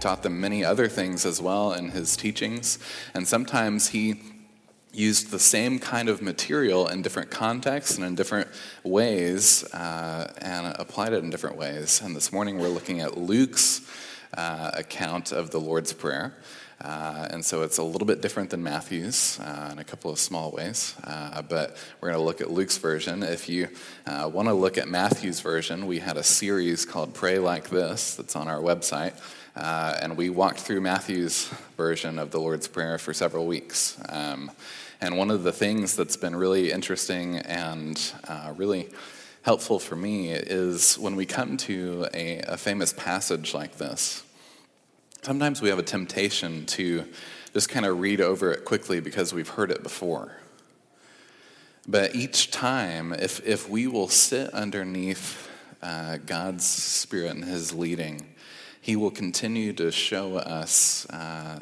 Taught them many other things as well in his teachings, and sometimes he used the same kind of material in different contexts and in different ways uh, and applied it in different ways. And this morning we're looking at Luke's uh, account of the Lord's Prayer. Uh, and so it's a little bit different than Matthew's uh, in a couple of small ways. Uh, but we're going to look at Luke's version. If you uh, want to look at Matthew's version, we had a series called Pray Like This that's on our website. Uh, and we walked through Matthew's version of the Lord's Prayer for several weeks. Um, and one of the things that's been really interesting and uh, really helpful for me is when we come to a, a famous passage like this, sometimes we have a temptation to just kind of read over it quickly because we've heard it before. But each time, if, if we will sit underneath uh, God's Spirit and His leading, He will continue to show us uh,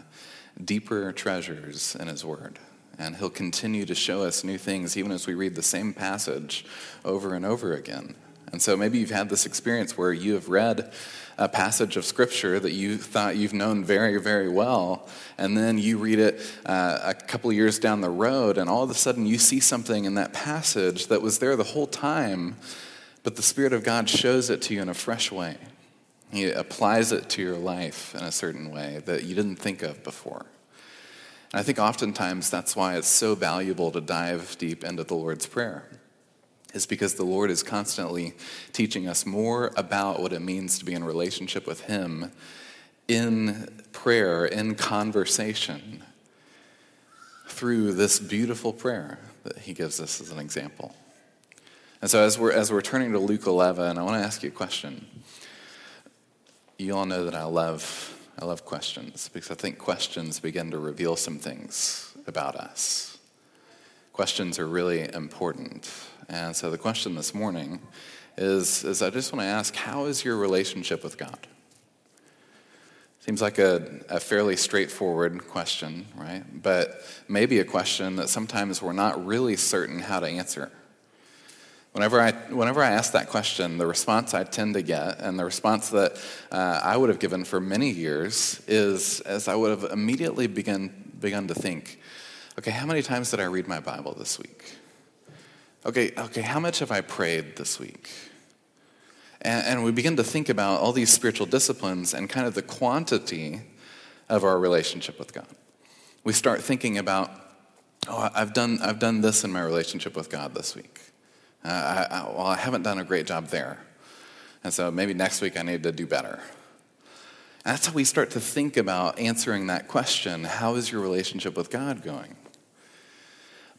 deeper treasures in His Word. And He'll continue to show us new things even as we read the same passage over and over again. And so maybe you've had this experience where you have read a passage of scripture that you thought you've known very, very well, and then you read it uh, a couple years down the road, and all of a sudden you see something in that passage that was there the whole time, but the Spirit of God shows it to you in a fresh way. He applies it to your life in a certain way that you didn't think of before. And I think oftentimes that's why it's so valuable to dive deep into the Lord's Prayer is because the Lord is constantly teaching us more about what it means to be in relationship with Him in prayer, in conversation, through this beautiful prayer that He gives us as an example. And so, as we're, as we're turning to Luke 11, I want to ask you a question. You all know that I love, I love questions because I think questions begin to reveal some things about us. Questions are really important. And so the question this morning is, is I just want to ask, how is your relationship with God? Seems like a, a fairly straightforward question, right? But maybe a question that sometimes we're not really certain how to answer. Whenever I, whenever I ask that question, the response I tend to get, and the response that uh, I would have given for many years, is as I would have immediately begun, begun to think, okay, how many times did I read my Bible this week? Okay, okay, how much have I prayed this week? And, and we begin to think about all these spiritual disciplines and kind of the quantity of our relationship with God. We start thinking about, oh, I've done, I've done this in my relationship with God this week. Uh, I, I, well, I haven't done a great job there. And so maybe next week I need to do better. And that's how we start to think about answering that question how is your relationship with God going?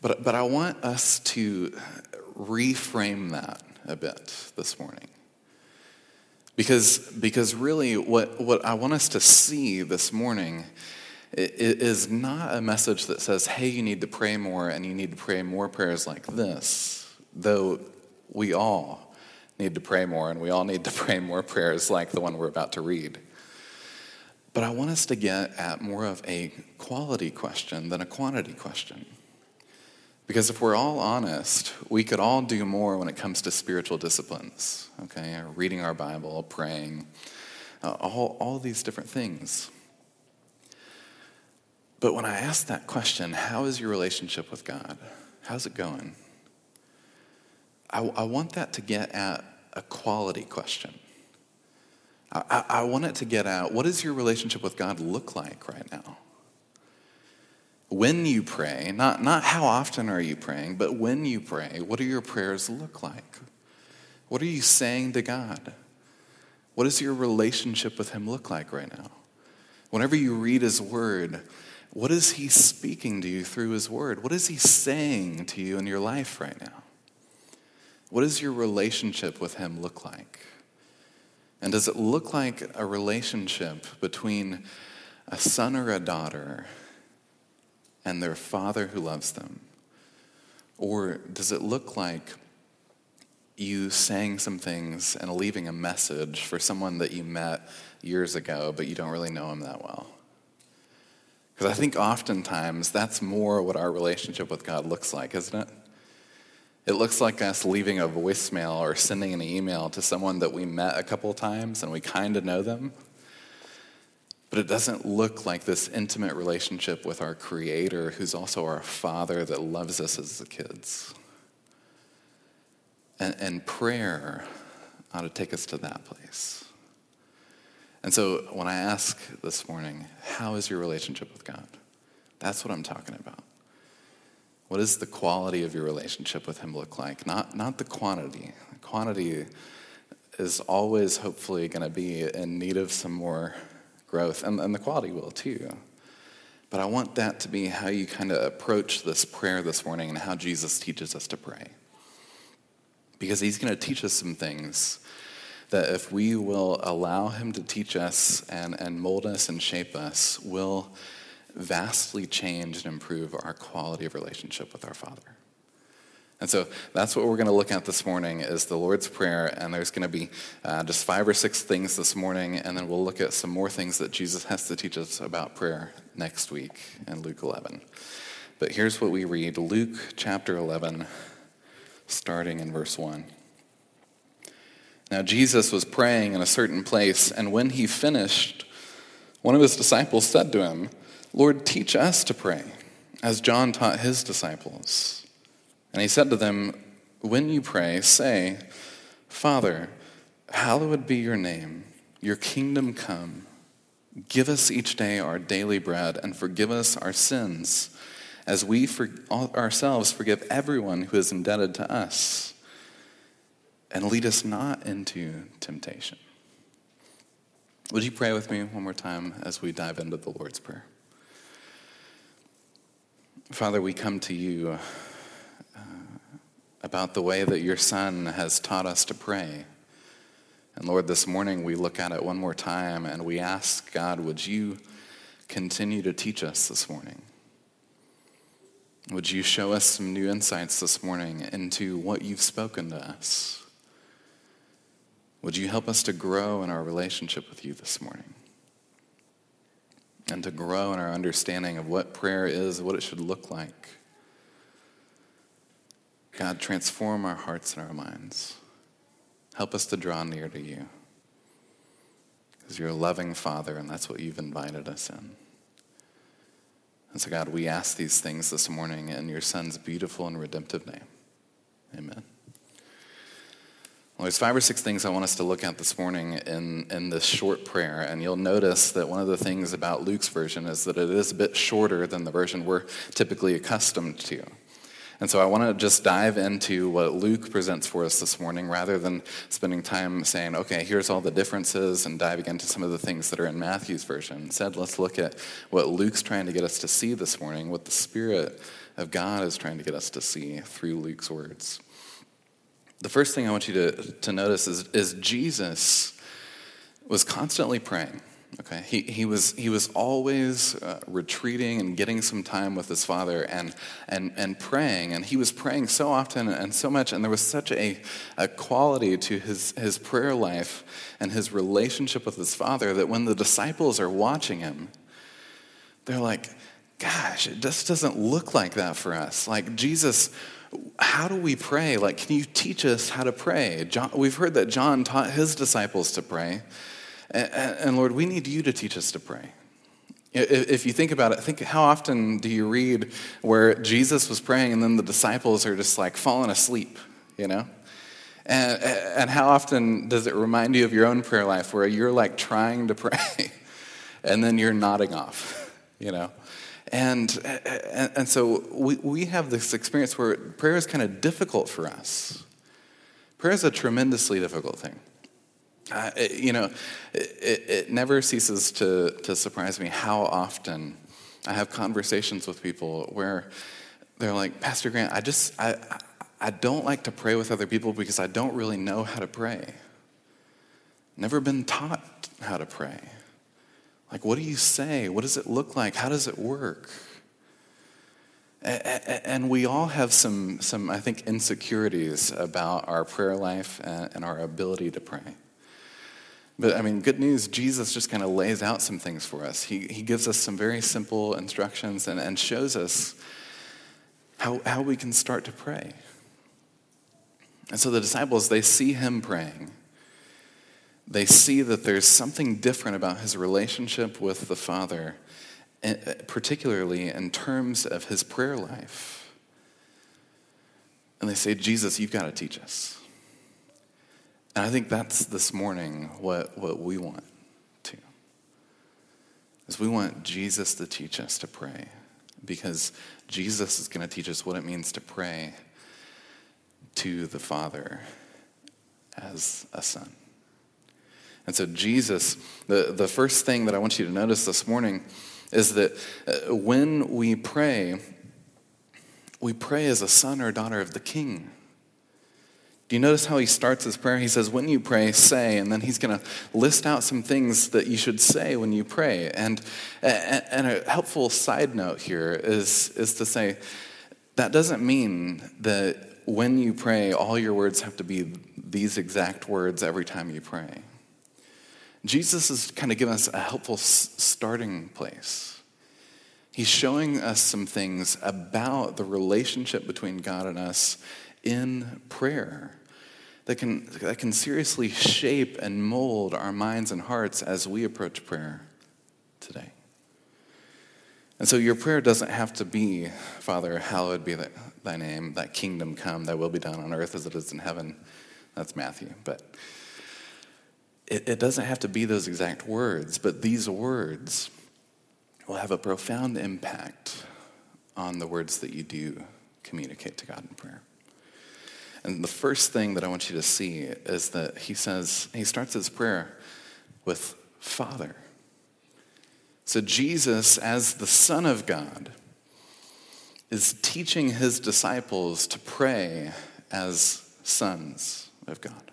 But, but I want us to reframe that a bit this morning. Because, because really, what, what I want us to see this morning is not a message that says, hey, you need to pray more and you need to pray more prayers like this, though we all need to pray more and we all need to pray more prayers like the one we're about to read. But I want us to get at more of a quality question than a quantity question. Because if we're all honest, we could all do more when it comes to spiritual disciplines, okay? Reading our Bible, praying, uh, all, all these different things. But when I ask that question, how is your relationship with God? How's it going? I, I want that to get at a quality question. I, I, I want it to get at what does your relationship with God look like right now? when you pray, not, not how often are you praying, but when you pray, what do your prayers look like? What are you saying to God? What does your relationship with Him look like right now? Whenever you read His Word, what is He speaking to you through His Word? What is He saying to you in your life right now? What does your relationship with Him look like? And does it look like a relationship between a son or a daughter and their father who loves them? Or does it look like you saying some things and leaving a message for someone that you met years ago, but you don't really know him that well? Because I think oftentimes that's more what our relationship with God looks like, isn't it? It looks like us leaving a voicemail or sending an email to someone that we met a couple times and we kind of know them. But it doesn't look like this intimate relationship with our Creator, who's also our Father that loves us as the kids. And, and prayer ought to take us to that place. And so when I ask this morning, how is your relationship with God? That's what I'm talking about. What does the quality of your relationship with Him look like? Not, not the quantity. Quantity is always hopefully going to be in need of some more growth, and, and the quality will too. But I want that to be how you kind of approach this prayer this morning and how Jesus teaches us to pray. Because He's going to teach us some things that if we will allow Him to teach us and, and mold us and shape us, will vastly change and improve our quality of relationship with our Father. And so that's what we're going to look at this morning is the Lord's Prayer, and there's going to be uh, just five or six things this morning, and then we'll look at some more things that Jesus has to teach us about prayer next week in Luke 11. But here's what we read Luke chapter 11, starting in verse 1. Now, Jesus was praying in a certain place, and when he finished, one of his disciples said to him, Lord, teach us to pray, as John taught his disciples. And he said to them, When you pray, say, Father, hallowed be your name, your kingdom come. Give us each day our daily bread, and forgive us our sins, as we for ourselves forgive everyone who is indebted to us. And lead us not into temptation. Would you pray with me one more time as we dive into the Lord's Prayer? Father, we come to you uh, about the way that your Son has taught us to pray. And Lord, this morning we look at it one more time and we ask, God, would you continue to teach us this morning? Would you show us some new insights this morning into what you've spoken to us? Would you help us to grow in our relationship with you this morning? And to grow in our understanding of what prayer is, what it should look like. God, transform our hearts and our minds. Help us to draw near to you. Because you're a loving Father, and that's what you've invited us in. And so, God, we ask these things this morning in your Son's beautiful and redemptive name. Amen. Well, there's five or six things I want us to look at this morning in, in this short prayer. And you'll notice that one of the things about Luke's version is that it is a bit shorter than the version we're typically accustomed to. And so I want to just dive into what Luke presents for us this morning rather than spending time saying, okay, here's all the differences and diving into some of the things that are in Matthew's version. Instead, let's look at what Luke's trying to get us to see this morning, what the Spirit of God is trying to get us to see through Luke's words the first thing I want you to, to notice is, is Jesus was constantly praying. Okay, he, he, was, he was always uh, retreating and getting some time with his father and, and, and praying. And he was praying so often and so much, and there was such a, a quality to his, his prayer life and his relationship with his father that when the disciples are watching him, they're like, gosh, it just doesn't look like that for us. Like Jesus how do we pray? Like, can you teach us how to pray? John, we've heard that John taught his disciples to pray. And, and, Lord, we need you to teach us to pray. If you think about it, think how often do you read where Jesus was praying and then the disciples are just like falling asleep, you know? And, and how often does it remind you of your own prayer life where you're like trying to pray and then you're nodding off, you know? And, and, and, so we, we have this experience where prayer is kind of difficult for us. Prayer is a tremendously difficult thing. Uh, it, you know, it, it never ceases to, to surprise me how often I have conversations with people where they're like, Pastor Grant, I just, I, I don't like to pray with other people because I don't really know how to pray. never been taught how to pray. Like, what do you say? What does it look like? How does it work? And we all have some, some, I think, insecurities about our prayer life and our ability to pray. But I mean, good news, Jesus just kind of lays out some things for us. He, he gives us some very simple instructions and, and shows us how, how we can start to pray. And so the disciples, they see him praying. They see that there's something different about his relationship with the Father, eh, particularly in terms of his prayer life. And they say, Jesus, you've got to teach us. And I think that's this morning what, what we want to. Is we want Jesus to teach us to pray. Because Jesus is going to teach us what it means to pray to the Father as a son. And so, Jesus, the, the first thing that I want you to notice this morning is that uh, when we pray, we pray as a son or daughter of the king. Do you notice how he starts his prayer? He says, When you pray, say, and then he's going to list out some things that you should say when you pray. And, and a helpful side note here is, is to say, that doesn't mean that when you pray, all your words have to be these exact words every time you pray. Jesus is kind of giving us a helpful starting place. He's showing us some things about the relationship between God and us in prayer that can, that can seriously shape and mold our minds and hearts as we approach prayer today. And so your prayer doesn't have to be, Father, hallowed be thy name, thy kingdom come, thy will be done on earth as it is in heaven. That's Matthew. But it, it doesn't have to be those exact words, but these words will have a profound impact on the words that you do communicate to God in prayer. And the first thing that I want you to see is that he says, he starts his prayer with Father. So Jesus, as the Son of God, is teaching his disciples to pray as sons of God.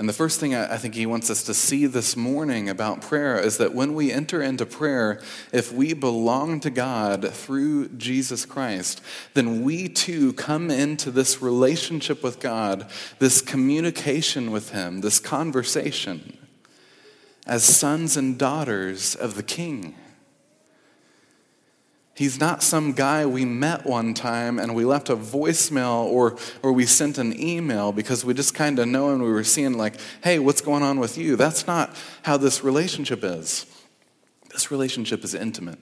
And the first thing I think he wants us to see this morning about prayer is that when we enter into prayer, if we belong to God through Jesus Christ, then we too come into this relationship with God, this communication with Him, this conversation as sons and daughters of the King. He's not some guy we met one time and we left a voicemail or, or we sent an email because we just kind of know and we were seeing, like, hey, what's going on with you? That's not how this relationship is. This relationship is intimate,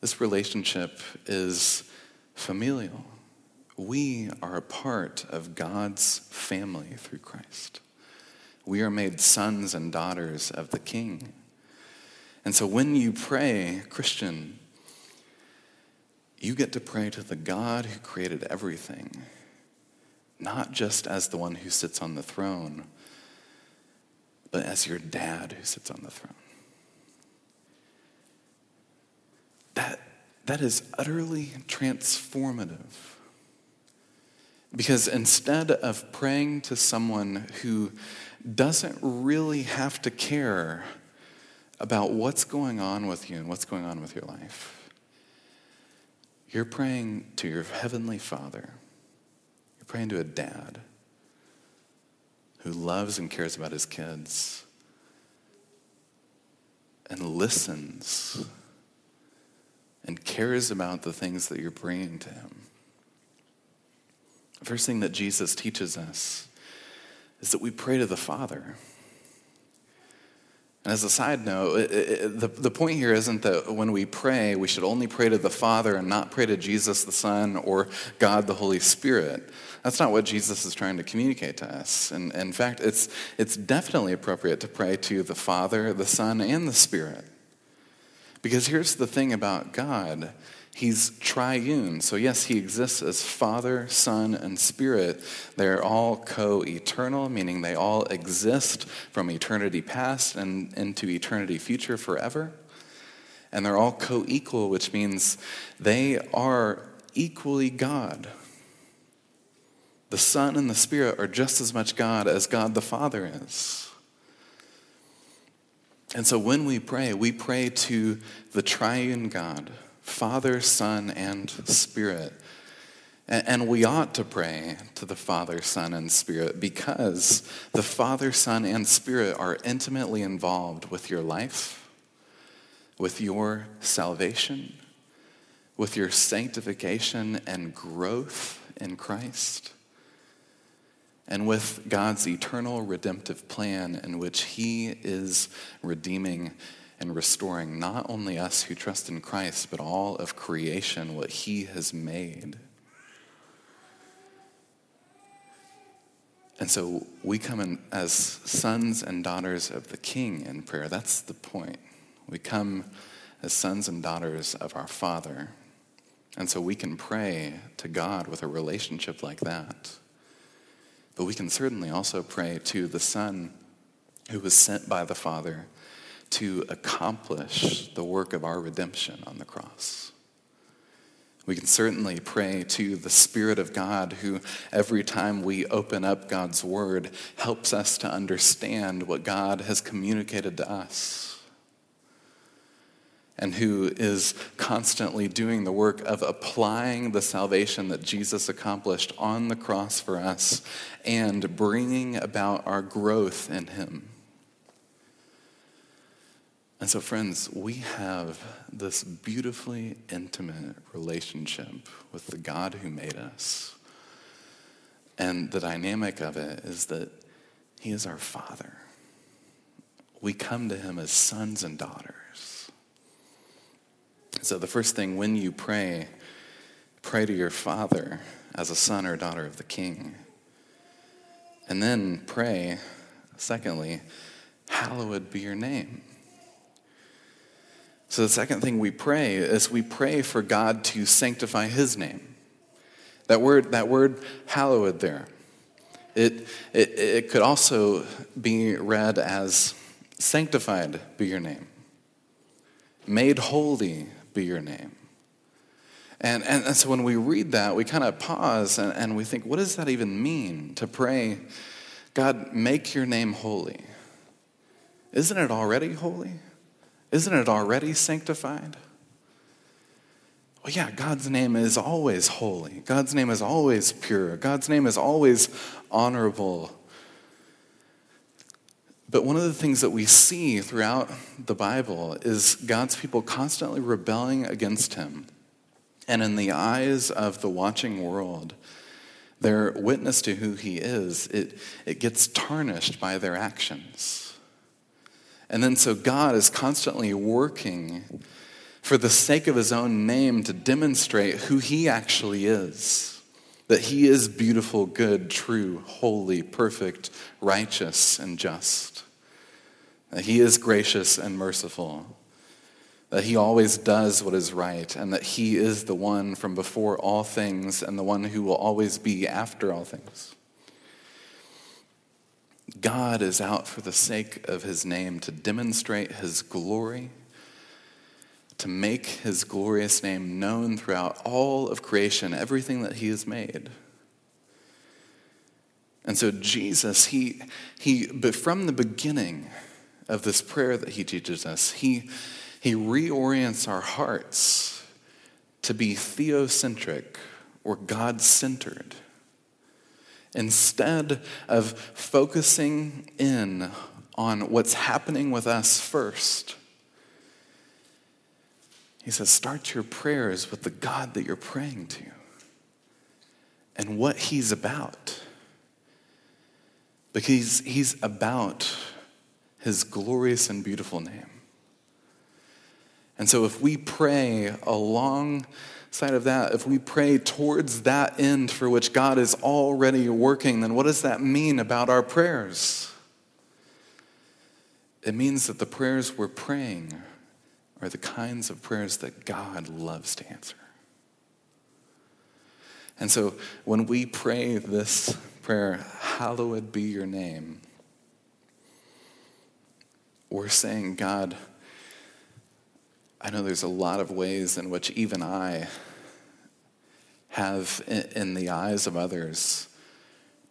this relationship is familial. We are a part of God's family through Christ. We are made sons and daughters of the King. And so when you pray, Christian, you get to pray to the God who created everything, not just as the one who sits on the throne, but as your dad who sits on the throne. That, that is utterly transformative. Because instead of praying to someone who doesn't really have to care about what's going on with you and what's going on with your life. You're praying to your heavenly Father. You're praying to a dad who loves and cares about his kids and listens and cares about the things that you're bringing to him. The first thing that Jesus teaches us is that we pray to the Father. And as a side note, it, it, the, the point here isn't that when we pray, we should only pray to the Father and not pray to Jesus the Son or God the Holy Spirit. That's not what Jesus is trying to communicate to us. And in fact, it's, it's definitely appropriate to pray to the Father, the Son, and the Spirit. Because here's the thing about God He's triune. So, yes, he exists as Father, Son, and Spirit. They're all co eternal, meaning they all exist from eternity past and into eternity future forever. And they're all co equal, which means they are equally God. The Son and the Spirit are just as much God as God the Father is. And so when we pray, we pray to the triune God, Father, Son, and Spirit. And we ought to pray to the Father, Son, and Spirit because the Father, Son, and Spirit are intimately involved with your life, with your salvation, with your sanctification and growth in Christ and with God's eternal redemptive plan in which He is redeeming and restoring not only us who trust in Christ, but all of creation, what He has made. And so we come in as sons and daughters of the King in prayer. That's the point. We come as sons and daughters of our Father. And so we can pray to God with a relationship like that. But we can certainly also pray to the Son who was sent by the Father to accomplish the work of our redemption on the cross. We can certainly pray to the Spirit of God who, every time we open up God's Word, helps us to understand what God has communicated to us and who is constantly doing the work of applying the salvation that Jesus accomplished on the cross for us and bringing about our growth in Him. And so, friends, we have this beautifully intimate relationship with the God who made us. And the dynamic of it is that He is our Father. We come to Him as sons and daughters. So, the first thing when you pray, pray to your Father as a son or daughter of the King. And then pray, secondly, hallowed be your name. So, the second thing we pray is we pray for God to sanctify his name. That word, that word hallowed there, it, it, it could also be read as sanctified be your name, made holy be your name. And, and, and so when we read that, we kind of pause and, and we think, what does that even mean to pray, God, make your name holy? Isn't it already holy? Isn't it already sanctified? Well, yeah, God's name is always holy. God's name is always pure. God's name is always honorable. But one of the things that we see throughout the Bible is God's people constantly rebelling against him. And in the eyes of the watching world, their witness to who he is, it, it gets tarnished by their actions. And then so God is constantly working for the sake of his own name to demonstrate who he actually is. That he is beautiful, good, true, holy, perfect, righteous, and just that He is gracious and merciful, that He always does what is right, and that He is the one from before all things and the one who will always be after all things. God is out for the sake of His name to demonstrate His glory, to make His glorious name known throughout all of creation, everything that He has made. And so Jesus, he, he, but from the beginning, of this prayer that he teaches us. He, he reorients our hearts to be theocentric or God centered. Instead of focusing in on what's happening with us first, he says, start your prayers with the God that you're praying to and what he's about. Because he's about his glorious and beautiful name. And so, if we pray alongside of that, if we pray towards that end for which God is already working, then what does that mean about our prayers? It means that the prayers we're praying are the kinds of prayers that God loves to answer. And so, when we pray this prayer, hallowed be your name, we're saying, God, I know there's a lot of ways in which even I have, in the eyes of others,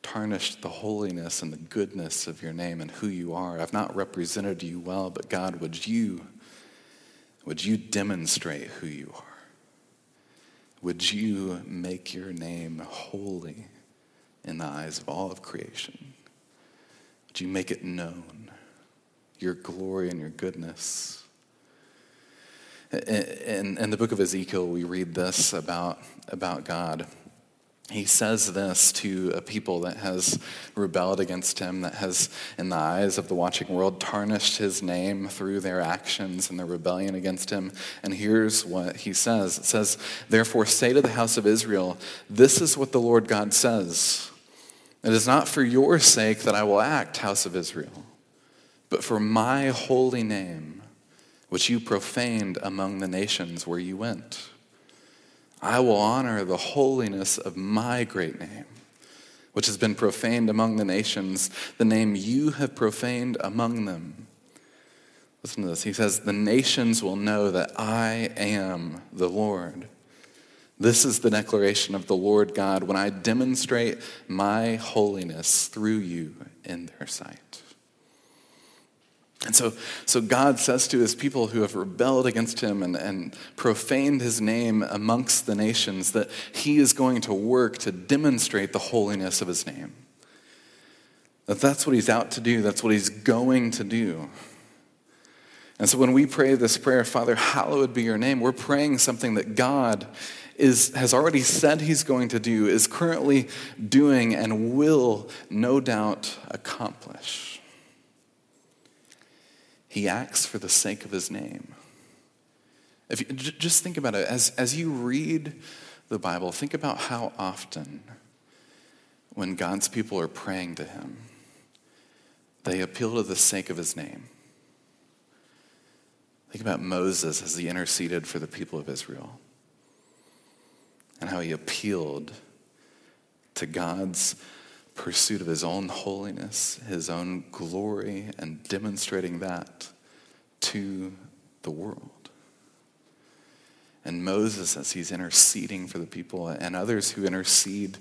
tarnished the holiness and the goodness of your name and who you are. I've not represented you well, but God, would you would you demonstrate who you are? Would you make your name holy in the eyes of all of creation? Would you make it known, your glory and your goodness? In, in the book of Ezekiel, we read this about, about God he says this to a people that has rebelled against him, that has, in the eyes of the watching world, tarnished his name through their actions and their rebellion against him. And here's what he says It says, Therefore, say to the house of Israel, This is what the Lord God says. It is not for your sake that I will act, house of Israel, but for my holy name, which you profaned among the nations where you went. I will honor the holiness of my great name, which has been profaned among the nations, the name you have profaned among them. Listen to this. He says, The nations will know that I am the Lord. This is the declaration of the Lord God when I demonstrate my holiness through you in their sight. And so, so God says to his people who have rebelled against him and, and profaned his name amongst the nations that he is going to work to demonstrate the holiness of his name. That that's what he's out to do, that's what he's going to do. And so when we pray this prayer, Father, hallowed be your name, we're praying something that God is, has already said he's going to do, is currently doing, and will no doubt accomplish. He acts for the sake of his name. If you, just think about it. As, as you read the Bible, think about how often, when God's people are praying to him, they appeal to the sake of his name. Think about Moses as he interceded for the people of Israel and how he appealed to God's pursuit of his own holiness, his own glory, and demonstrating that to the world. And Moses, as he's interceding for the people, and others who intercede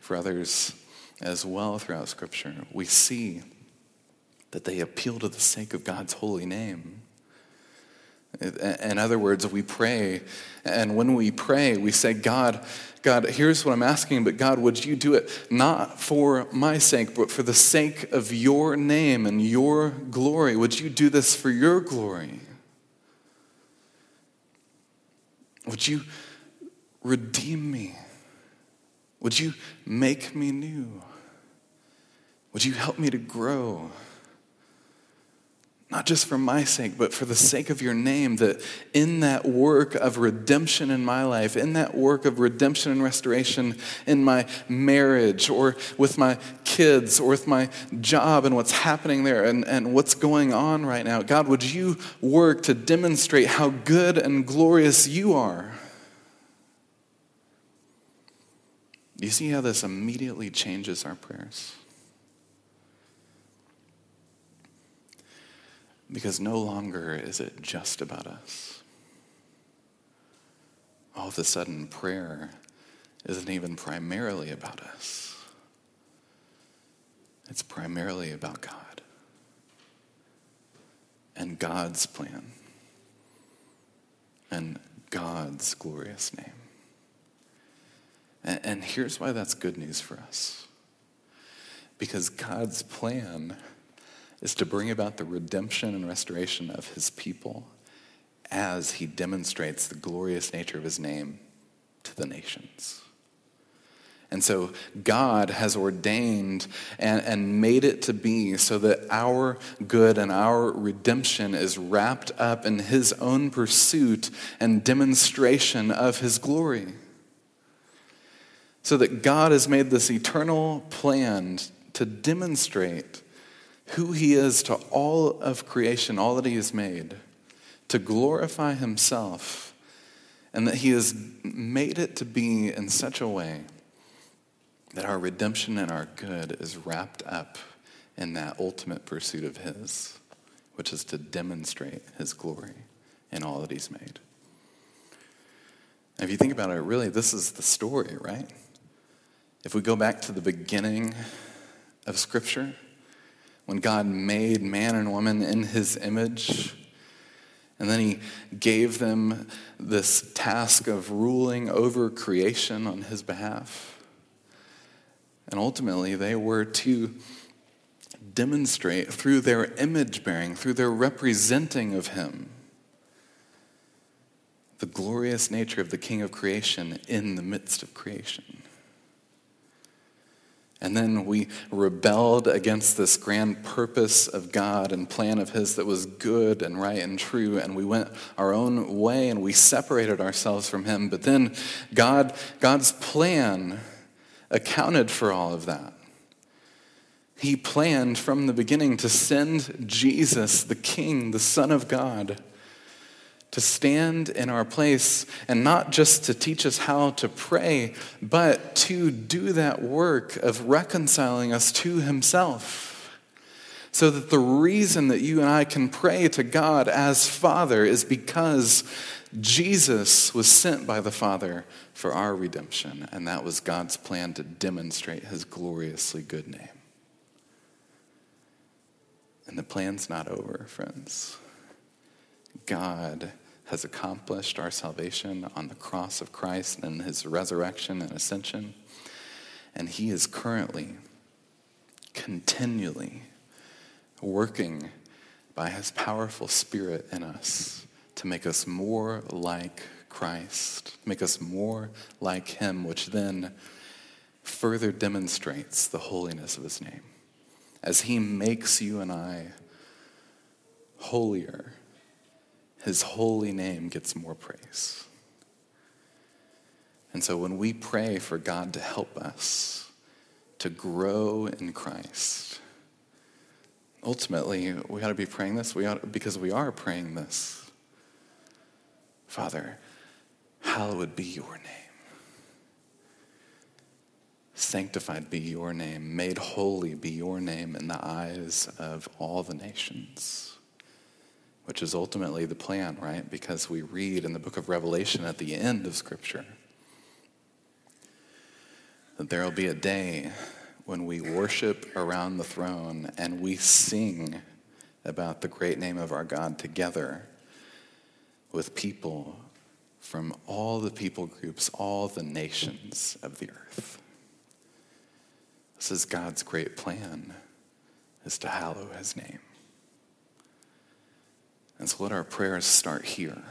for others as well throughout Scripture, we see that they appeal to the sake of God's holy name. In other words, we pray, and when we pray, we say, God, God, here's what I'm asking, but God, would you do it not for my sake, but for the sake of your name and your glory? Would you do this for your glory? Would you redeem me? Would you make me new? Would you help me to grow? Not just for my sake, but for the sake of your name, that in that work of redemption in my life, in that work of redemption and restoration in my marriage or with my kids or with my job and what's happening there and, and what's going on right now, God, would you work to demonstrate how good and glorious you are? You see how this immediately changes our prayers? Because no longer is it just about us. All of a sudden, prayer isn't even primarily about us, it's primarily about God and God's plan and God's glorious name. And, here's why that's good news for us. Because God's plan is to bring about the redemption and restoration of his people as he demonstrates the glorious nature of his name to the nations. And so God has ordained and, and made it to be so that our good and our redemption is wrapped up in his own pursuit and demonstration of his glory. So that God has made this eternal plan to demonstrate who he is to all of creation, all that he has made, to glorify himself, and that he has made it to be in such a way that our redemption and our good is wrapped up in that ultimate pursuit of his, which is to demonstrate his glory in all that he's made. if you think about it, really, this is the story, right? If we go back to the beginning of Scripture, when God made man and woman in his image, and then he gave them this task of ruling over creation on his behalf. And ultimately, they were to demonstrate through their image bearing, through their representing of him, the glorious nature of the King of creation in the midst of creation. And then we rebelled against this grand purpose of God and plan of His that was good and right and true, and we went our own way and we separated ourselves from Him. But then God, God's plan accounted for all of that. He planned from the beginning to send Jesus, the King, the Son of God to stand in our place and not just to teach us how to pray, but to do that work of reconciling us to Himself. So that the reason that you and I can pray to God as Father is because Jesus was sent by the Father for our redemption, and that was God's plan to demonstrate His gloriously good name. And the plan's not over, friends. God has accomplished our salvation on the cross of Christ and his resurrection and ascension. And he is currently, continually working by his powerful spirit in us to make us more like Christ, make us more like him, which then further demonstrates the holiness of his name. As he makes you and I holier his holy name gets more praise. And so when we pray for God to help us to grow in Christ, ultimately we ought to be praying this we ought, because we are praying this. Father, hallowed be your name. Sanctified be your name. Made holy be your name in the eyes of all the nations which is ultimately the plan, right? Because we read in the book of Revelation at the end of Scripture that there will be a day when we worship around the throne and we sing about the great name of our God together with people from all the people groups, all the nations of the earth. This is God's great plan, is to hallow his name. And so let our prayers start here.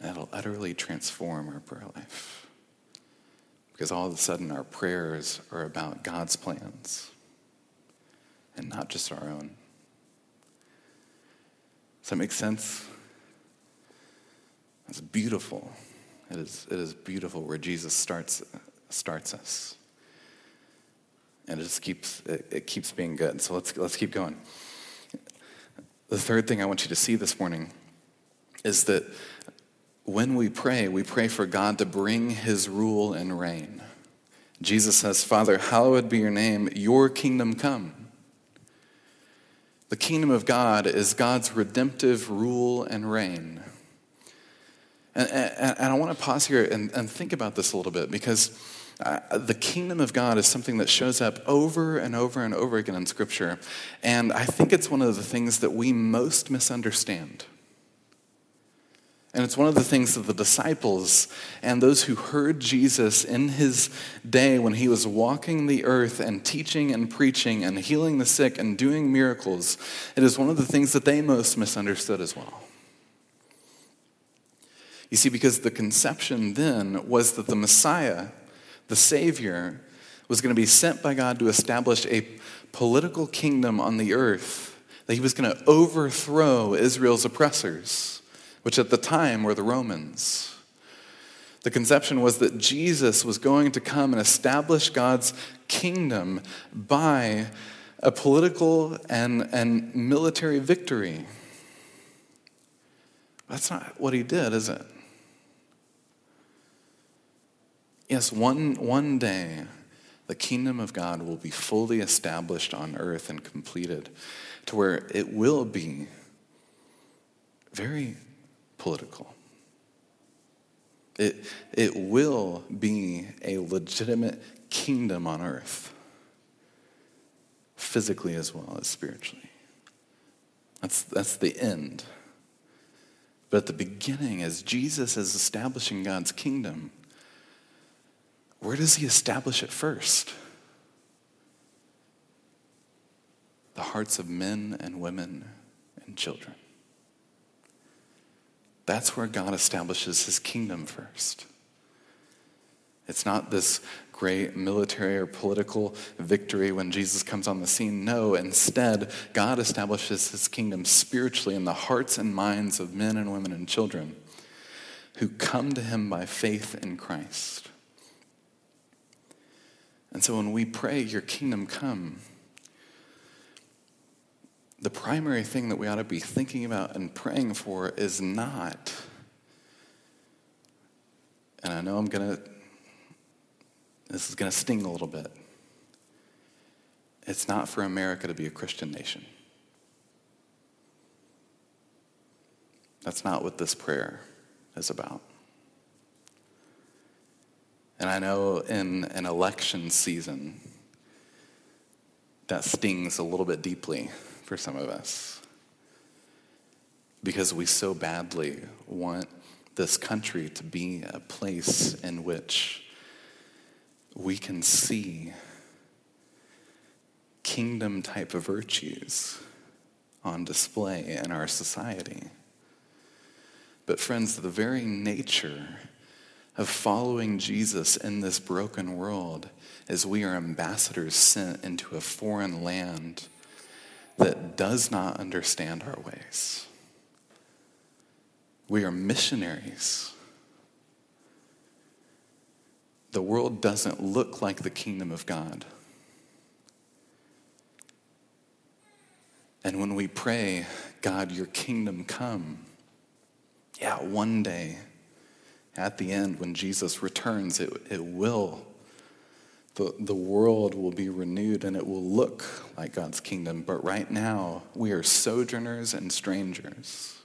That'll utterly transform our prayer life. Because all of a sudden, our prayers are about God's plans and not just our own. Does that make sense? It's beautiful. It is, it is beautiful where Jesus starts, starts us. And it just keeps, it, it keeps being good. So let's, let's keep going. The third thing I want you to see this morning is that when we pray, we pray for God to bring his rule and reign. Jesus says, Father, hallowed be your name, your kingdom come. The kingdom of God is God's redemptive rule and reign. And, and, and I want to pause here and, and think about this a little bit because uh, the kingdom of God is something that shows up over and over and over again in Scripture. And I think it's one of the things that we most misunderstand. And it's one of the things that the disciples and those who heard Jesus in his day when he was walking the earth and teaching and preaching and healing the sick and doing miracles, it is one of the things that they most misunderstood as well. You see, because the conception then was that the Messiah the Savior, was going to be sent by God to establish a political kingdom on the earth, that he was going to overthrow Israel's oppressors, which at the time were the Romans. The conception was that Jesus was going to come and establish God's kingdom by a political and, and military victory. That's not what he did, is it? Yes, one, one day the kingdom of God will be fully established on earth and completed to where it will be very political. It, it will be a legitimate kingdom on earth. physically as well as spiritually. That's, that's the end. But at the beginning, as Jesus is establishing God's kingdom, where does he establish it first? The hearts of men and women and children. That's where God establishes his kingdom first. It's not this great military or political victory when Jesus comes on the scene. No, instead, God establishes his kingdom spiritually in the hearts and minds of men and women and children who come to him by faith in Christ. And so when we pray, Your kingdom come, the primary thing that we ought to be thinking about and praying for is not, and I know I'm going to, this is going to sting a little bit. It's not for America to be a Christian nation. That's not what this prayer is about. And I know in an election season, that stings a little bit deeply for some of us. Because we so badly want this country to be a place in which we can see kingdom type of virtues on display in our society. But, friends, the very nature of following Jesus in this broken world as we are ambassadors sent into a foreign land that does not understand our ways. We are missionaries. The world doesn't look like the kingdom of God. And when we pray, God, your kingdom come, yeah, one day at the end, when Jesus returns, it, it will. The, the world will be renewed and it will look like God's kingdom. But right now, we are sojourners and strangers.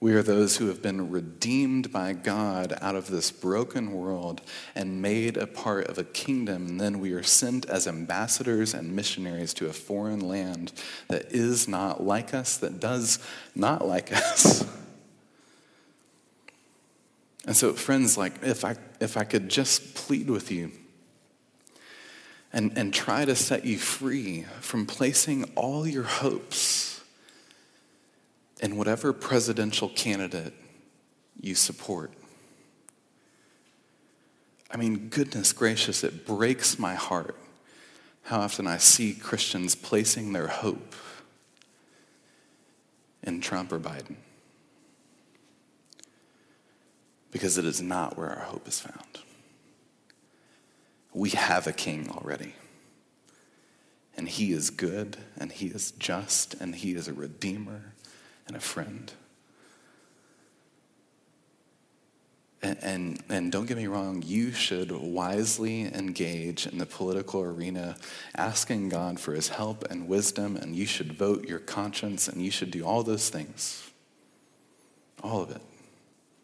We are those who have been redeemed by God out of this broken world and made a part of a kingdom. And then we are sent as ambassadors and missionaries to a foreign land that is not like us, that does not like us. And so, friends, like if I if I could just plead with you and, and try to set you free from placing all your hopes in whatever presidential candidate you support. I mean, goodness gracious, it breaks my heart how often I see Christians placing their hope in Trump or Biden because it is not where our hope is found. We have a king already. And he is good, and he is just, and he is a redeemer and a friend. And, and, and, don't get me wrong, you should wisely engage in the political arena, asking God for his help and wisdom, and you should vote your conscience, and you should do all those things. All of it.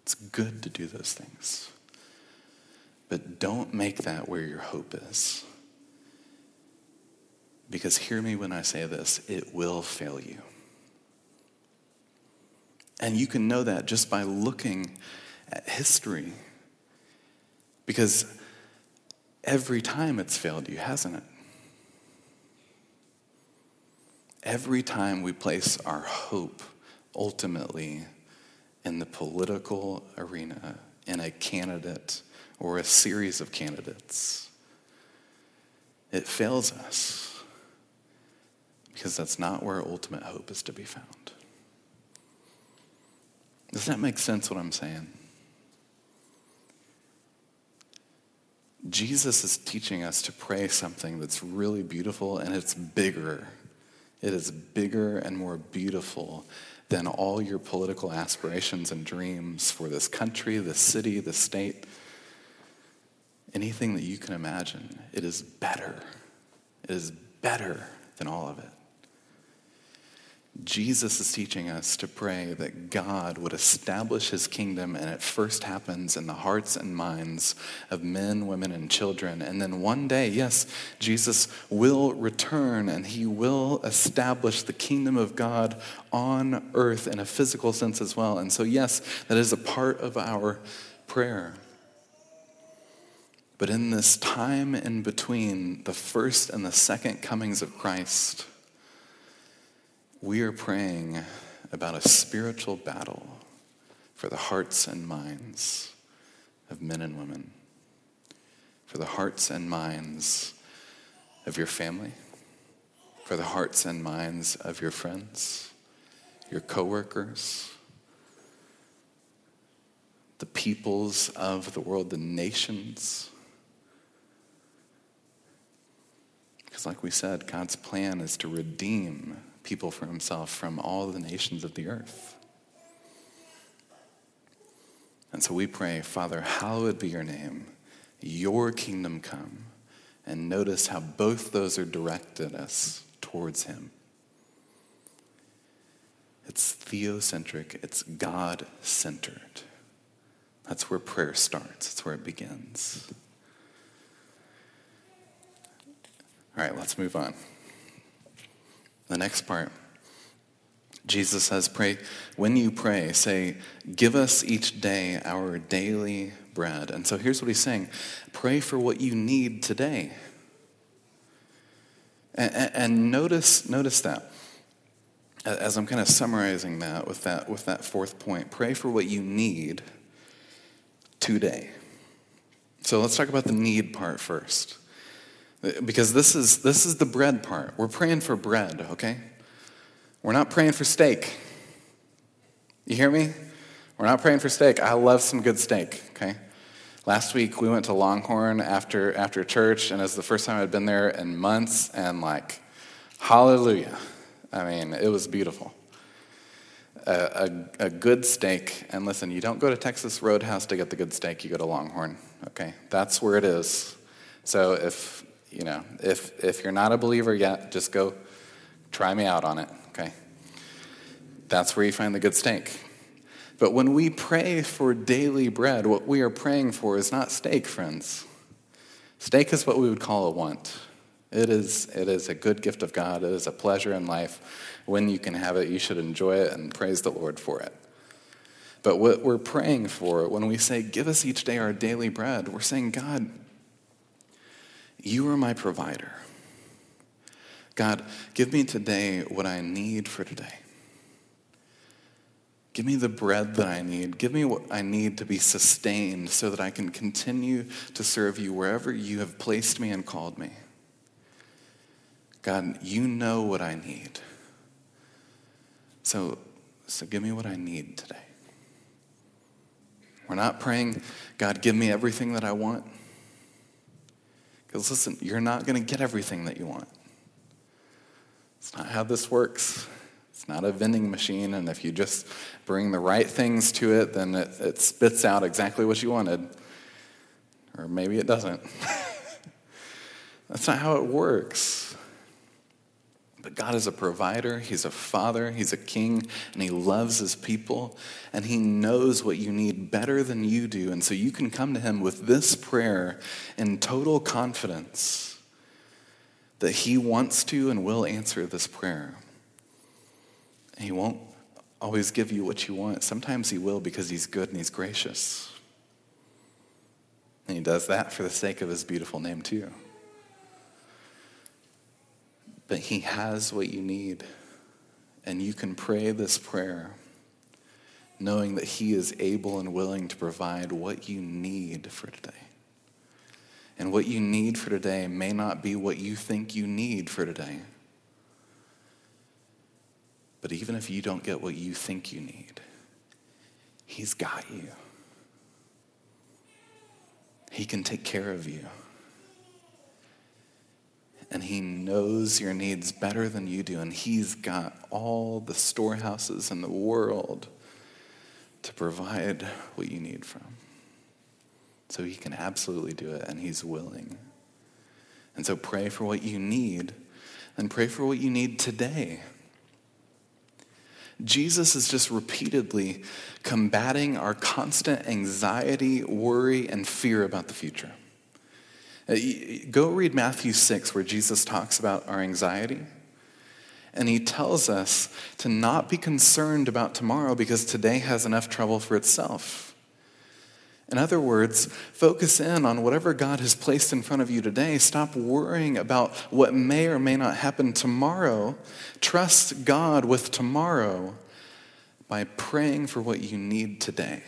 It's good to do those things. But don't make that where your hope is. Because hear me when I say this, it will fail you. And you can know that just by looking at history. Because every time it's failed you, hasn't it? Every time we place our hope ultimately in the political arena in a candidate or a series of candidates. It fails us because that's not where ultimate hope is to be found. Does that make sense what I'm saying? Jesus is teaching us to pray something that's really beautiful and it's bigger. It is bigger and more beautiful than all your political aspirations and dreams for this country, this city, this state. Anything that you can imagine, it is better. It is better than all of it. Jesus is teaching us to pray that God would establish his kingdom, and it first happens in the hearts and minds of men, women, and children. And then one day, yes, Jesus will return and he will establish the kingdom of God on earth in a physical sense as well. And so, yes, that is a part of our prayer. But in this time in between the first and the second comings of Christ, we are praying about a spiritual battle for the hearts and minds of men and women, for the hearts and minds of your family, for the hearts and minds of your friends, your coworkers, the peoples of the world, the nations. Because, like we said, God's plan is to redeem people for himself from all the nations of the earth. And so we pray, Father, hallowed be your name, your kingdom come. And notice how both those are directed us towards him. It's theocentric, it's God centered. That's where prayer starts, that's where it begins. All right, let's move on. The next part. Jesus says, Pray, when you pray, say, Give us each day our daily bread. And so here's what he's saying pray for what you need today. And, and notice, notice that. As I'm kind of summarizing that with, that with that fourth point, pray for what you need today. So let's talk about the need part first. Because this is, this is the bread part. We're praying for bread, okay? We're not praying for steak. You hear me? We're not praying for steak. I love some good steak, okay? Last week we went to Longhorn after, after church, and it's the first time I'd been there in months, and like, hallelujah. I mean, it was beautiful. A, a, a, good steak, and listen, you don't go to Texas Roadhouse to get the good steak, you go to Longhorn, okay? That's where it is. So if you know, if, if you're not a believer yet, just go try me out on it, okay? That's where you find the good steak. But when we pray for daily bread, what we are praying for is not steak, friends. Steak is what we would call a want. It is, it is a good gift of God. It is a pleasure in life. When you can have it, you should enjoy it and praise the Lord for it. But what we're praying for, when we say, Give us each day our daily bread, we're saying, God, you are my provider. God, give me today what I need for today. Give me the bread that I need. Give me what I need to be sustained so that I can continue to serve you wherever you have placed me and called me. God, you know what I need. So, so give me what I need today. We're not praying, God, give me everything that I want. Because listen, you're not going to get everything that you want. It's not how this works. It's not a vending machine, and if you just bring the right things to it, then it, it spits out exactly what you wanted. Or maybe it doesn't. That's not how it works. But God is a provider, He's a father, He's a king, and He loves His people, and He knows what you need better than you do. And so you can come to Him with this prayer in total confidence that He wants to and will answer this prayer. He won't always give you what you want. Sometimes He will because He's good and He's gracious. And He does that for the sake of His beautiful name, too. But He has what you need. And you can pray this prayer knowing that He is able and willing to provide what you need for today. And what you need for today may not be what you think you need for today. But even if you don't get what you think you need, He's got you. He can take care of you and He knows your needs better than you do, and He's got all the storehouses in the world to provide what you need from. So He can absolutely do it, and He's willing. And so pray for what you need, and pray for what you need today. Jesus is just repeatedly combating our constant anxiety, worry, and fear about the future. Uh, go read Matthew 6, where Jesus talks about our anxiety. And he tells us to not be concerned about tomorrow because today has enough trouble for itself. In other words, focus in on whatever God has placed in front of you today. Stop worrying about what may or may not happen tomorrow. Trust God with tomorrow by praying for what you need today.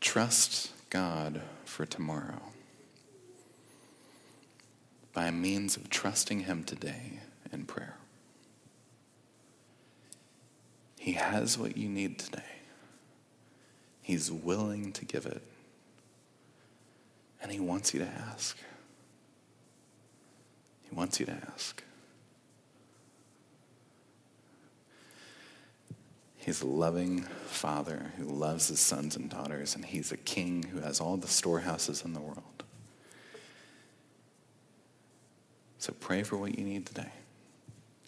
Trust God for tomorrow by means of trusting Him today in prayer. He has what you need today. He's willing to give it. And He wants you to ask. He wants you to ask. He's a loving father who loves his sons and daughters, and he's a king who has all the storehouses in the world. So pray for what you need today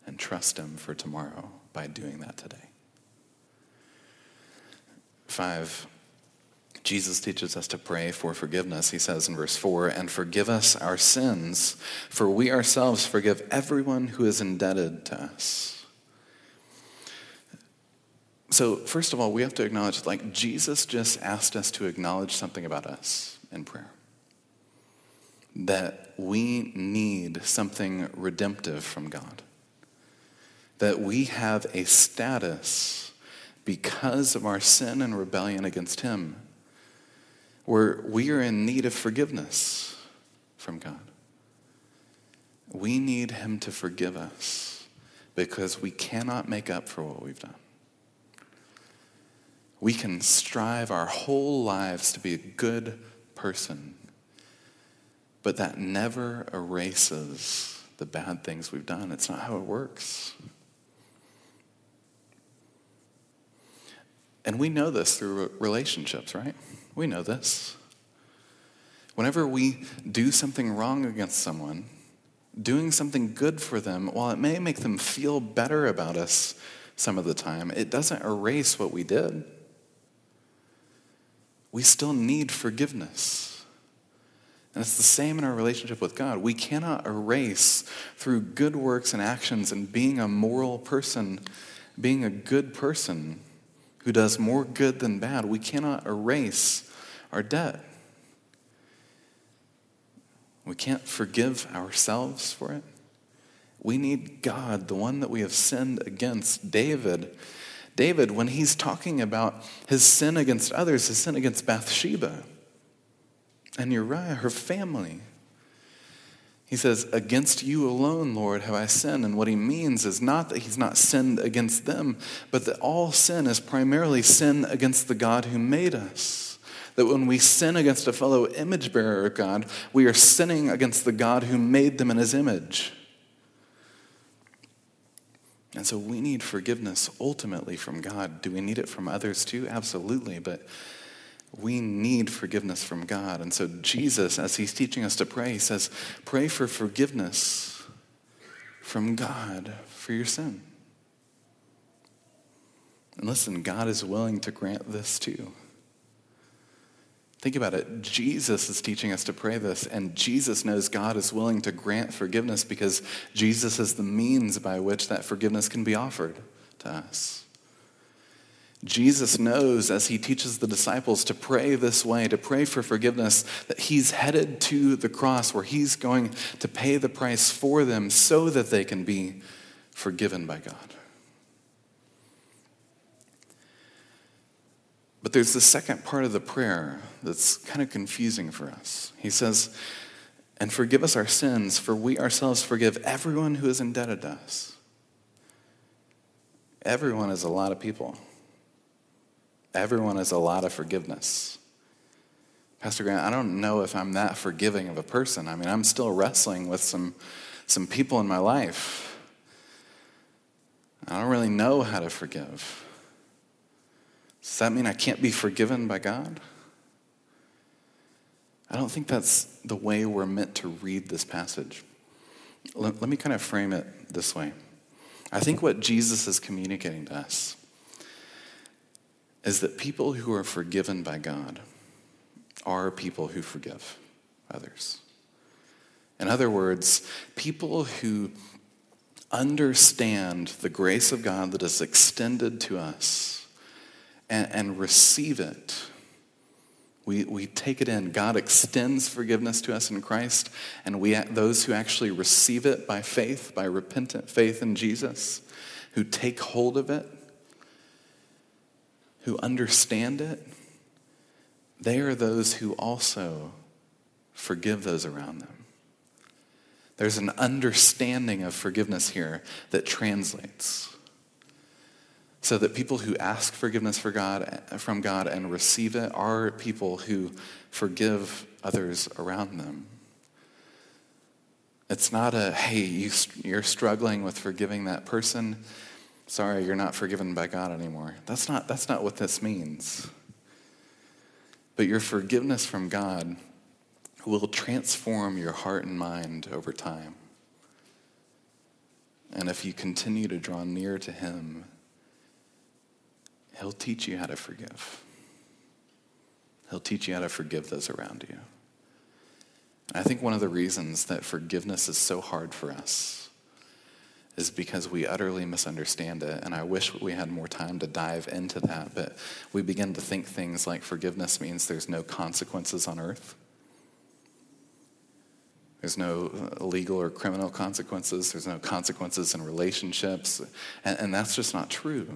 and trust him for tomorrow by doing that today. Five, Jesus teaches us to pray for forgiveness. He says in verse 4 And forgive us our sins, for we ourselves forgive everyone who is indebted to us. So, first of all, we have to acknowledge like Jesus just asked us to acknowledge something about us in prayer. That we need something redemptive from God. That we have a status because of our sin and rebellion against Him where we are in need of forgiveness from God. We need Him to forgive us because we cannot make up for what we've done. We can strive our whole lives to be a good person, but that never erases the bad things we've done. It's not how it works. And we know this through relationships, right? We know this. Whenever we do something wrong against someone, doing something good for them, while it may make them feel better about us some of the time, it doesn't erase what we did. We still need forgiveness. And it's the same in our relationship with God. We cannot erase through good works and actions and being a moral person, being a good person, who does more good than bad, we cannot erase our debt. We can't forgive ourselves for it. We need God, the one that we have sinned against. David, David, when he's talking about his sin against others, his sin against Bathsheba and Uriah, her family, he says, Against you alone, Lord, have I sinned. And what he means is not that he's not sinned against them, but that all sin is primarily sin against the God who made us. That when we sin against a fellow image bearer of God, we are sinning against the God who made them in his image. And so we need forgiveness ultimately from God. Do we need it from others too? Absolutely. But we need forgiveness from God. And so, Jesus, as he's teaching us to pray, he says, Pray for forgiveness from God for your sin. And listen, God is willing to grant this too. Think about it. Jesus is teaching us to pray this, and Jesus knows God is willing to grant forgiveness because Jesus is the means by which that forgiveness can be offered to us. Jesus knows as he teaches the disciples to pray this way, to pray for forgiveness, that he's headed to the cross where he's going to pay the price for them so that they can be forgiven by God. But there's the second part of the prayer that's kind of confusing for us. He says, And forgive us our sins, for we ourselves forgive everyone who is indebted to us. Everyone is a lot of people. Everyone is a lot of forgiveness. Pastor Grant, I don't know if I'm that forgiving of a person. I mean, I'm still wrestling with some, some people in my life. I don't really know how to forgive. Does that mean I can't be forgiven by God? I don't think that's the way we're meant to read this passage. Let, let me kind of frame it this way. I think what Jesus is communicating to us is that people who are forgiven by God are people who forgive others. In other words, people who understand the grace of God that is extended to us and, and receive it. We, we take it in. God extends forgiveness to us in Christ, and we, those who actually receive it by faith, by repentant faith in Jesus, who take hold of it, who understand it, they are those who also forgive those around them. There's an understanding of forgiveness here that translates. So that people who ask forgiveness for God, from God and receive it are people who forgive others around them. It's not a, hey, you, you're struggling with forgiving that person. Sorry, you're not forgiven by God anymore. That's not, that's not what this means. But your forgiveness from God will transform your heart and mind over time. And if you continue to draw near to Him, He'll teach you how to forgive. He'll teach you how to forgive those around you. I think one of the reasons that forgiveness is so hard for us is because we utterly misunderstand it. And I wish we had more time to dive into that. But we begin to think things like forgiveness means there's no consequences on earth. There's no legal or criminal consequences. There's no consequences in relationships. And, and, that's just not true.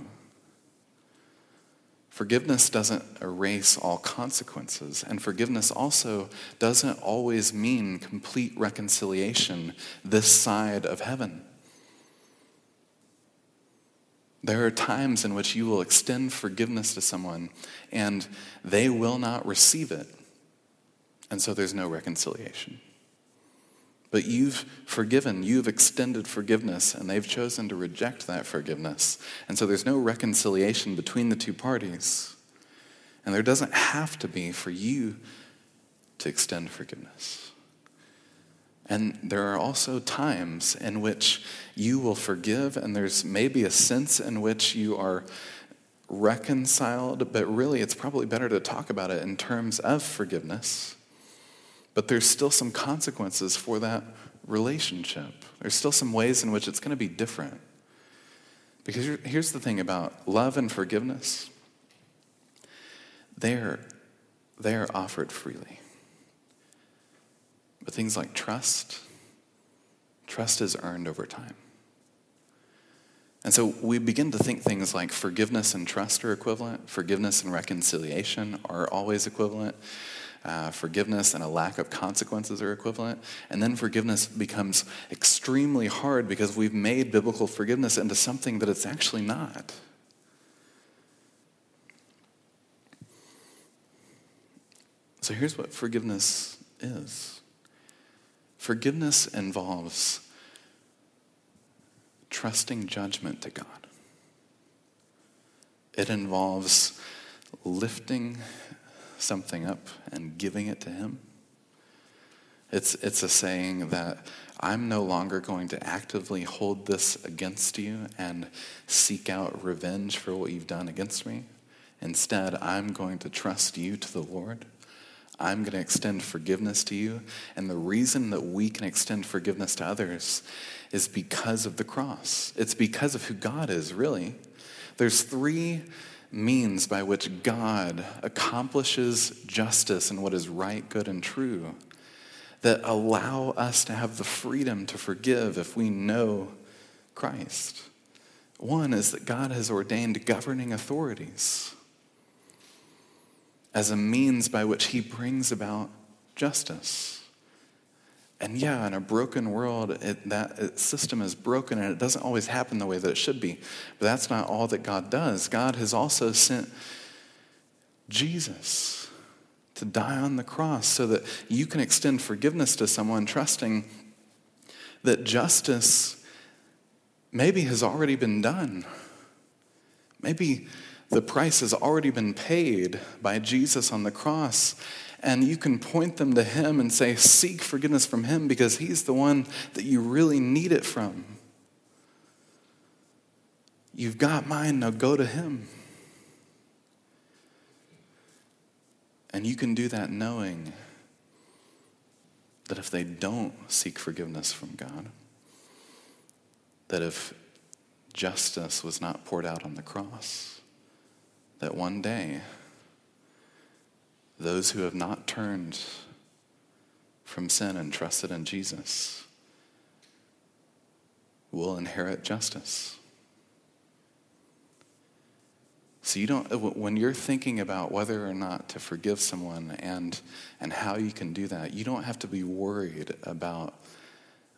Forgiveness doesn't erase all consequences. And forgiveness also doesn't always mean complete reconciliation this side of heaven. There are times in which you will extend forgiveness to someone and they will not receive it. And so there's no reconciliation. But you've forgiven, you've extended forgiveness, and they've chosen to reject that forgiveness. And so there's no reconciliation between the two parties. And there doesn't have to be for you to extend forgiveness. And there are also times in which you will forgive, and there's maybe a sense in which you are reconciled, but really it's probably better to talk about it in terms of forgiveness but there's still some consequences for that relationship. There's still some ways in which it's going to be different. Because here's the thing about love and forgiveness they're, they're offered freely. But things like trust, trust is earned over time. And so we begin to think things like forgiveness and trust are equivalent, forgiveness and reconciliation are always equivalent uh, forgiveness and a lack of consequences are equivalent. And then forgiveness becomes extremely hard because we've made biblical forgiveness into something that it's actually not. So here's what forgiveness is forgiveness involves trusting judgment to God, it involves lifting something up and giving it to Him. It's, it's a saying that I'm no longer going to actively hold this against you and seek out revenge for what you've done against me. Instead, I'm going to trust you to the Lord. I'm going to extend forgiveness to you. And the reason that we can extend forgiveness to others is because of the cross. It's because of who God is, really. There's three means by which God accomplishes justice and what is right, good, and true that allow us to have the freedom to forgive if we know Christ. One is that God has ordained governing authorities as a means by which he brings about justice. And yeah, in a broken world, it, that it, system is broken and it doesn't always happen the way that it should be. But that's not all that God does. God has also sent Jesus to die on the cross so that you can extend forgiveness to someone, trusting that justice maybe has already been done. Maybe the price has already been paid by Jesus on the cross and you can point them to Him and say, Seek forgiveness from Him because He's the one that you really need it from. You've got mine, now go to him. And you can do that knowing that if they don't seek forgiveness from God, that if justice was not poured out on the cross, that one day those who have not turned from sin and trusted in Jesus will inherit justice. So you don't when you're thinking about whether or not to forgive someone and and how you can do that, you don't have to be worried about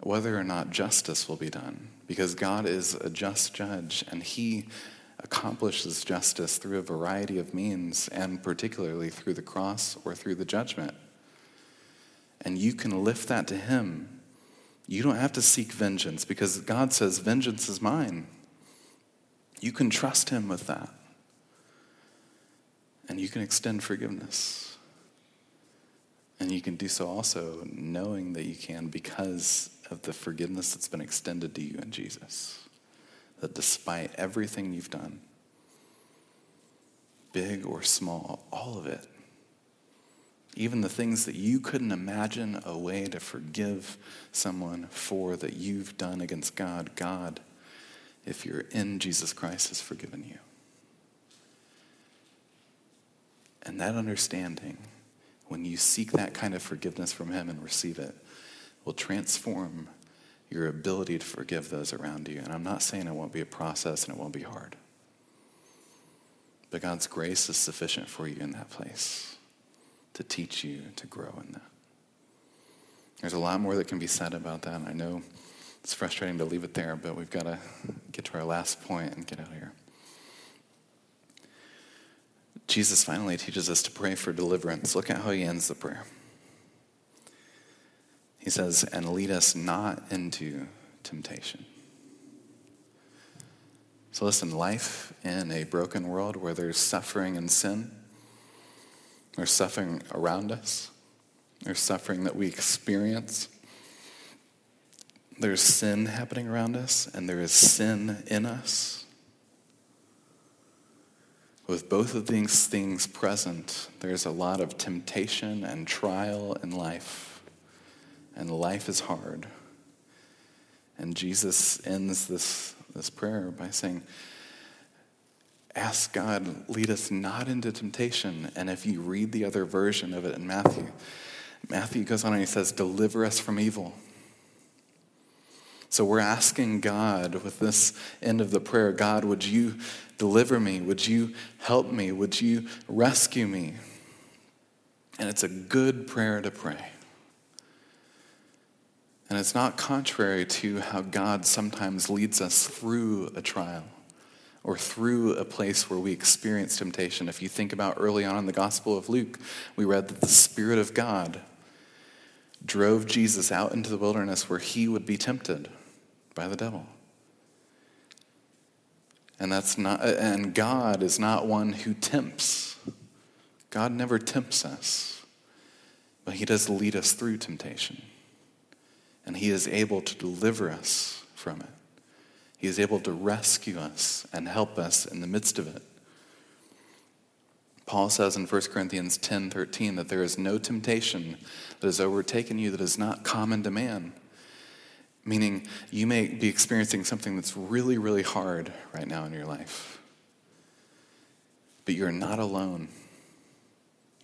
whether or not justice will be done because God is a just judge and he accomplishes justice through a variety of means and particularly through the cross or through the judgment. And you can lift that to him. You don't have to seek vengeance because God says vengeance is mine. You can trust him with that. And you can extend forgiveness. And you can do so also knowing that you can because of the forgiveness that's been extended to you in Jesus. That despite everything you've done, big or small, all of it, even the things that you couldn't imagine a way to forgive someone for that you've done against God, God, if you're in Jesus Christ, has forgiven you. And that understanding, when you seek that kind of forgiveness from Him and receive it, will transform your ability to forgive those around you. And I'm not saying it won't be a process and it won't be hard. But God's grace is sufficient for you in that place to teach you to grow in that. There's a lot more that can be said about that. And I know it's frustrating to leave it there, but we've got to get to our last point and get out of here. Jesus finally teaches us to pray for deliverance. Look at how he ends the prayer. He says, and lead us not into temptation. So, listen, life in a broken world where there's suffering and sin, there's suffering around us, there's suffering that we experience, there's sin happening around us, and there is sin in us. With both of these things present, there's a lot of temptation and trial in life. And life is hard. And Jesus ends this, this prayer by saying, Ask God, lead us not into temptation. And if you read the other version of it in Matthew, Matthew goes on and he says, Deliver us from evil. So we're asking God with this end of the prayer God, would you deliver me? Would you help me? Would you rescue me? And it's a good prayer to pray. And it's not contrary to how God sometimes leads us through a trial or through a place where we experience temptation. If you think about early on in the Gospel of Luke, we read that the Spirit of God drove Jesus out into the wilderness where he would be tempted by the devil. And that's not and God is not one who tempts. God never tempts us. But he does lead us through temptation. And he is able to deliver us from it. He is able to rescue us and help us in the midst of it. Paul says in 1 Corinthians 10 13 that there is no temptation that has overtaken you that is not common to man. Meaning, you may be experiencing something that's really, really hard right now in your life. But you're not alone.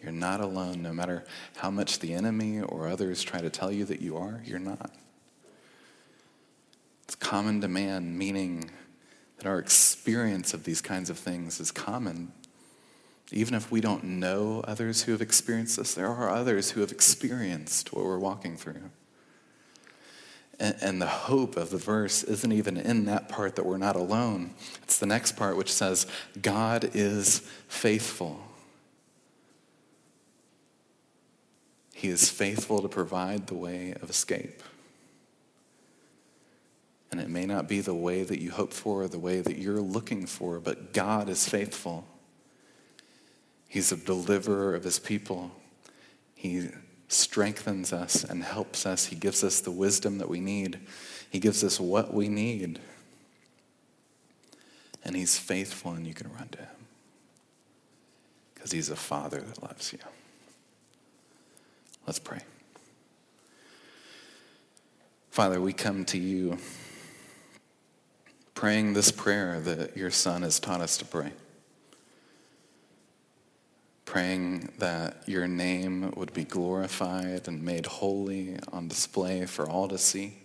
You're not alone, no matter how much the enemy or others try to tell you that you are, you're not. It's common to man, meaning that our experience of these kinds of things is common. Even if we don't know others who have experienced this, there are others who have experienced what we're walking through. And, and the hope of the verse isn't even in that part that we're not alone. It's the next part which says, God is faithful. He is faithful to provide the way of escape. And it may not be the way that you hope for or the way that you're looking for, but God is faithful. He's a deliverer of his people. He strengthens us and helps us. He gives us the wisdom that we need, He gives us what we need. and He's faithful and you can run to Him because He's a Father that loves you. Let's pray. Father, we come to you praying this prayer that your Son has taught us to pray. Praying that your name would be glorified and made holy on display for all to see.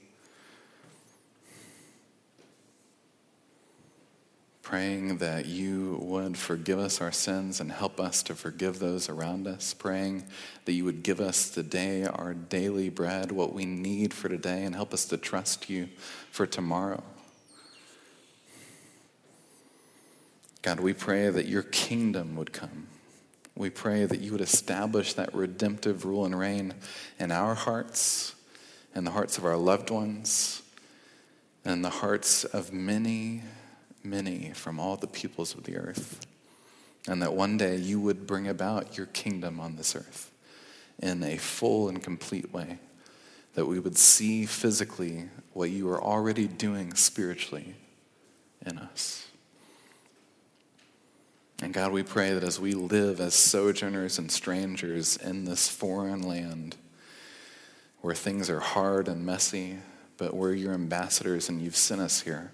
Praying that you would forgive us our sins and help us to forgive those around us, praying that you would give us today our daily bread, what we need for today, and help us to trust you for tomorrow. God, we pray that your kingdom would come. We pray that you would establish that redemptive rule and reign in our hearts and the hearts of our loved ones and the hearts of many many from all the peoples of the earth. And that one day you would bring about your kingdom on this earth in a full and complete way. That we would see physically what you are already doing spiritually in us. And God, we pray that as we live as sojourners and strangers in this foreign land, where things are hard and messy, but we're your ambassadors and you've sent us here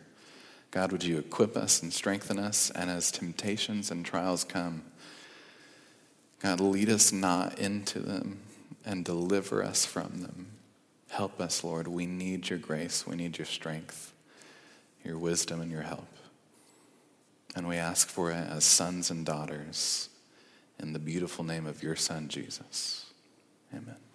God, would you equip us and strengthen us? And as temptations and trials come, God, lead us not into them and deliver us from them. Help us, Lord. We need your grace. We need your strength, your wisdom, and your help. And we ask for it as sons and daughters in the beautiful name of your Son, Jesus. Amen.